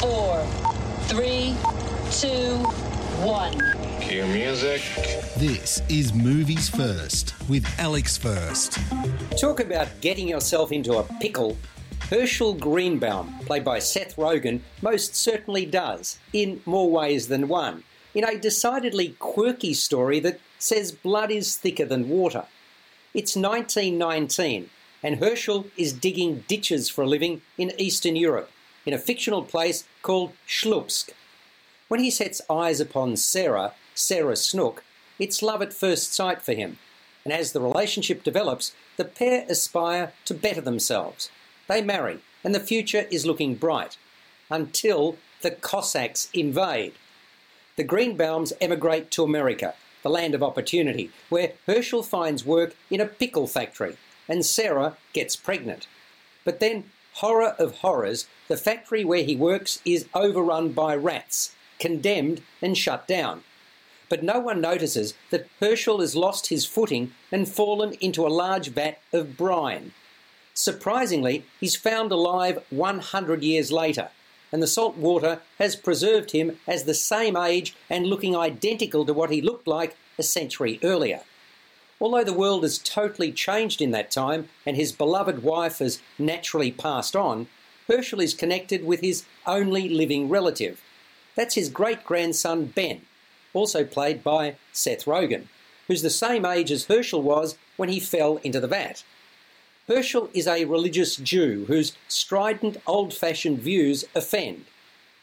four, three, two, one. Cue music. This is Movies First with Alex First. Talk about getting yourself into a pickle. Herschel Greenbaum, played by Seth Rogen, most certainly does, in more ways than one, in a decidedly quirky story that says blood is thicker than water. It's 1919, and Herschel is digging ditches for a living in Eastern Europe, in a fictional place called Schlupsk. When he sets eyes upon Sarah, Sarah Snook, it's love at first sight for him, and as the relationship develops, the pair aspire to better themselves. They marry, and the future is looking bright, until the Cossacks invade. The Greenbaums emigrate to America, the land of opportunity, where Herschel finds work in a pickle factory, and Sarah gets pregnant. But then, horror of horrors, the factory where he works is overrun by rats, condemned and shut down. But no one notices that Herschel has lost his footing and fallen into a large vat of brine. Surprisingly, he's found alive 100 years later, and the salt water has preserved him as the same age and looking identical to what he looked like a century earlier. Although the world has totally changed in that time and his beloved wife has naturally passed on, Herschel is connected with his only living relative. That's his great grandson Ben, also played by Seth Rogen, who's the same age as Herschel was when he fell into the vat. Herschel is a religious Jew whose strident, old fashioned views offend.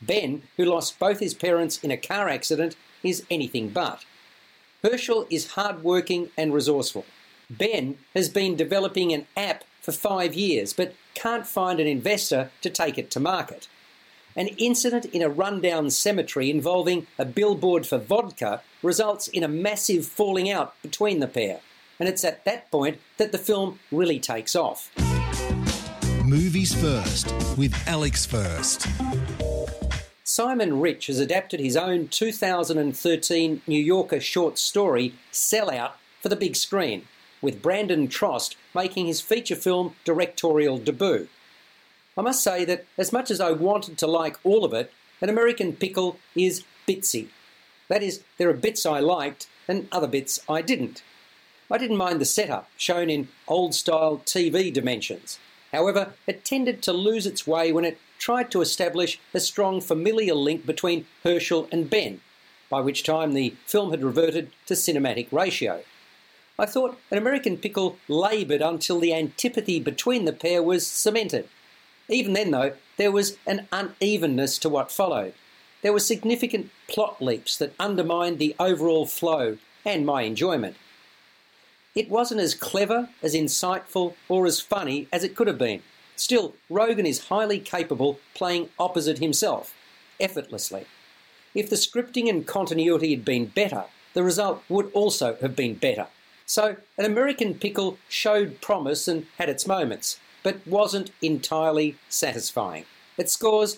Ben, who lost both his parents in a car accident, is anything but. Herschel is hard-working and resourceful. Ben has been developing an app for five years but can't find an investor to take it to market. An incident in a rundown cemetery involving a billboard for vodka results in a massive falling out between the pair, and it's at that point that the film really takes off. Movies First with Alex First. Simon Rich has adapted his own 2013 New Yorker short story, Sellout, for the big screen, with Brandon Trost making his feature film directorial debut. I must say that as much as I wanted to like all of it, An American Pickle is bitsy. That is, there are bits I liked and other bits I didn't. I didn't mind the setup, shown in old style TV dimensions. However, it tended to lose its way when it tried to establish a strong familial link between Herschel and Ben, by which time the film had reverted to cinematic ratio. I thought An American Pickle laboured until the antipathy between the pair was cemented. Even then, though, there was an unevenness to what followed. There were significant plot leaps that undermined the overall flow and my enjoyment. It wasn't as clever, as insightful, or as funny as it could have been. Still, Rogen is highly capable playing opposite himself, effortlessly. If the scripting and continuity had been better, the result would also have been better. So, An American Pickle showed promise and had its moments, but wasn't entirely satisfying. It scores